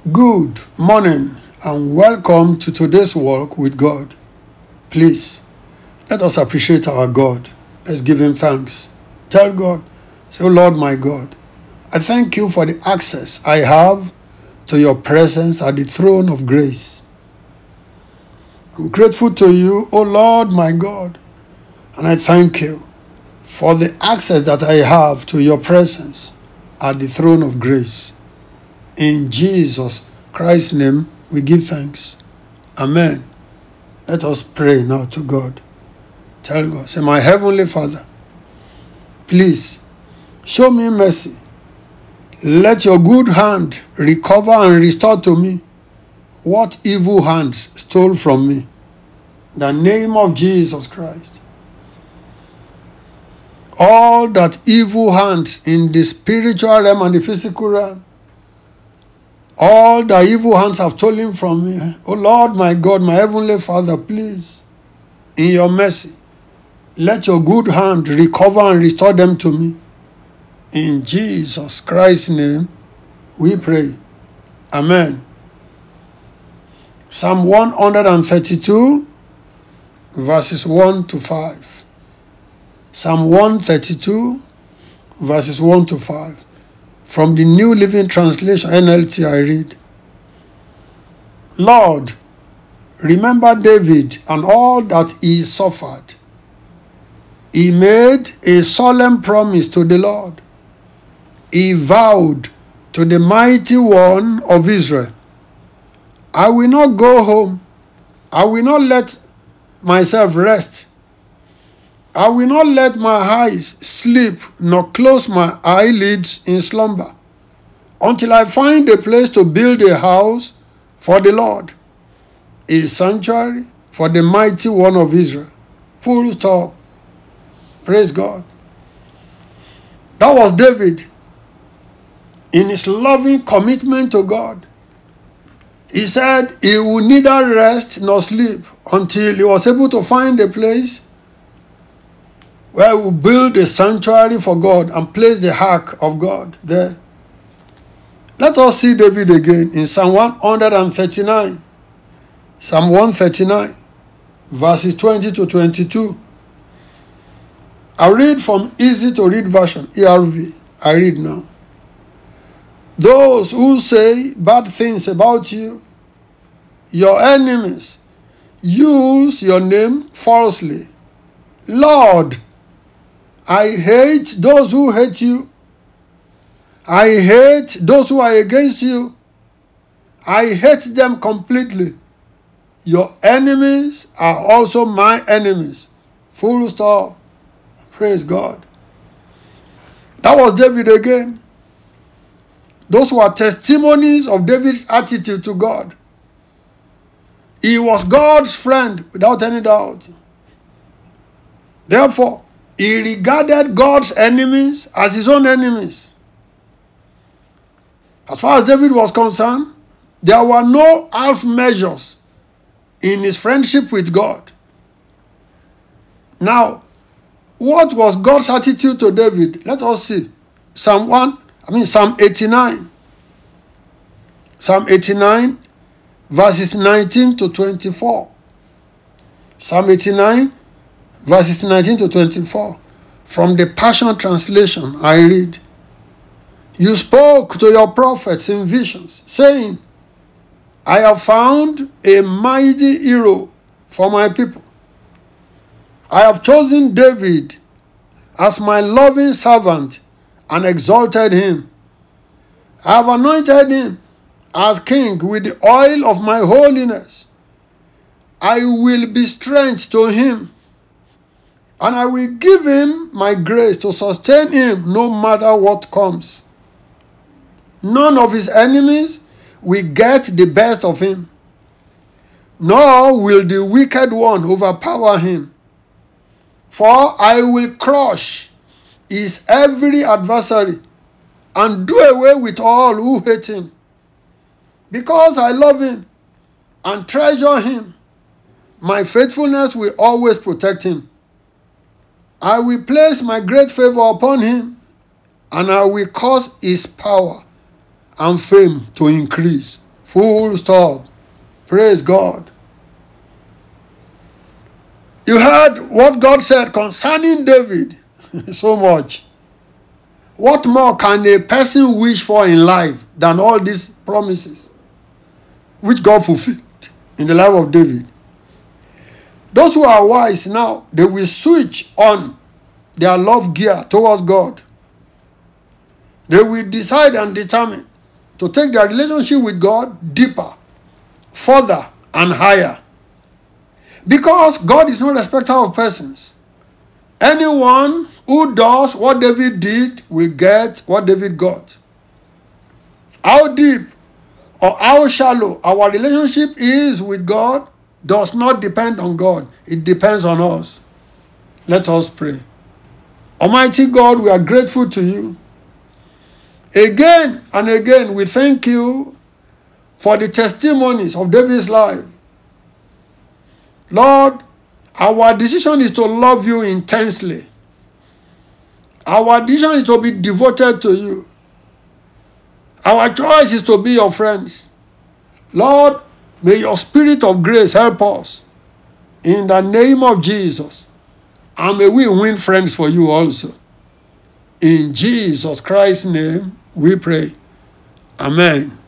Good morning and welcome to today's walk with God. Please, let us appreciate our God. Let's give Him thanks. Tell God, say, "Oh Lord my God, I thank you for the access I have to your presence at the throne of grace. I'm grateful to you, O Lord my God, and I thank you for the access that I have to your presence at the throne of grace. In Jesus Christ's name, we give thanks. Amen. Let us pray now to God. Tell God, say, My Heavenly Father, please show me mercy. Let your good hand recover and restore to me what evil hands stole from me. The name of Jesus Christ. All that evil hands in the spiritual realm and the physical realm all the evil hands have stolen from me. Oh Lord, my God, my heavenly Father, please, in your mercy, let your good hand recover and restore them to me. In Jesus Christ's name, we pray. Amen. Psalm 132, verses 1 to 5. Psalm 132, verses 1 to 5. From the New Living Translation, NLT, I read Lord, remember David and all that he suffered. He made a solemn promise to the Lord. He vowed to the mighty one of Israel I will not go home. I will not let myself rest. I will not let my eyes sleep nor close my eyelids in slumber until I find a place to build a house for the Lord, a sanctuary for the mighty one of Israel. Full stop. Praise God. That was David in his loving commitment to God. He said he would neither rest nor sleep until he was able to find a place where we build a sanctuary for God and place the ark of God there. Let us see David again in Psalm 139. Psalm 139, verses 20 to 22. I read from easy to read version, ERV. I read now. Those who say bad things about you, your enemies, use your name falsely. Lord, I hate those who hate you. I hate those who are against you. I hate them completely. Your enemies are also my enemies. Full stop. Praise God. That was David again. Those were testimonies of David's attitude to God. He was God's friend without any doubt. Therefore, he regarded God's enemies as his own enemies. As far as David was concerned, there were no half measures in his friendship with God. Now, what was God's attitude to David? Let us see. Psalm 1, I mean Psalm 89. Psalm 89, verses 19 to 24. Psalm 89, verses 19 to 24. From the Passion Translation, I read You spoke to your prophets in visions, saying, I have found a mighty hero for my people. I have chosen David as my loving servant and exalted him. I have anointed him as king with the oil of my holiness. I will be strength to him, and I will give him my grace to sustain him no matter what comes. None of his enemies will get the best of him, nor will the wicked one overpower him. For I will crush his every adversary and do away with all who hate him. Because I love him and treasure him, my faithfulness will always protect him. I will place my great favor upon him, and I will cause his power and fame to increase. Full stop. Praise God. You heard what God said concerning David so much. What more can a person wish for in life than all these promises which God fulfilled in the life of David? Those who are wise now, they will switch on their love gear towards God. They will decide and determine to take their relationship with God deeper, further, and higher. Because God is no respecter of persons. Anyone who does what David did will get what David got. How deep or how shallow our relationship is with God does not depend on God, it depends on us. Let us pray. Almighty God, we are grateful to you. Again and again, we thank you for the testimonies of David's life. Lord, our decision is to love you intensely. Our decision is to be devoted to you. Our choice is to be your friends. Lord, may your spirit of grace help us in the name of Jesus. And may we win friends for you also. In Jesus Christ's name, we pray. Amen.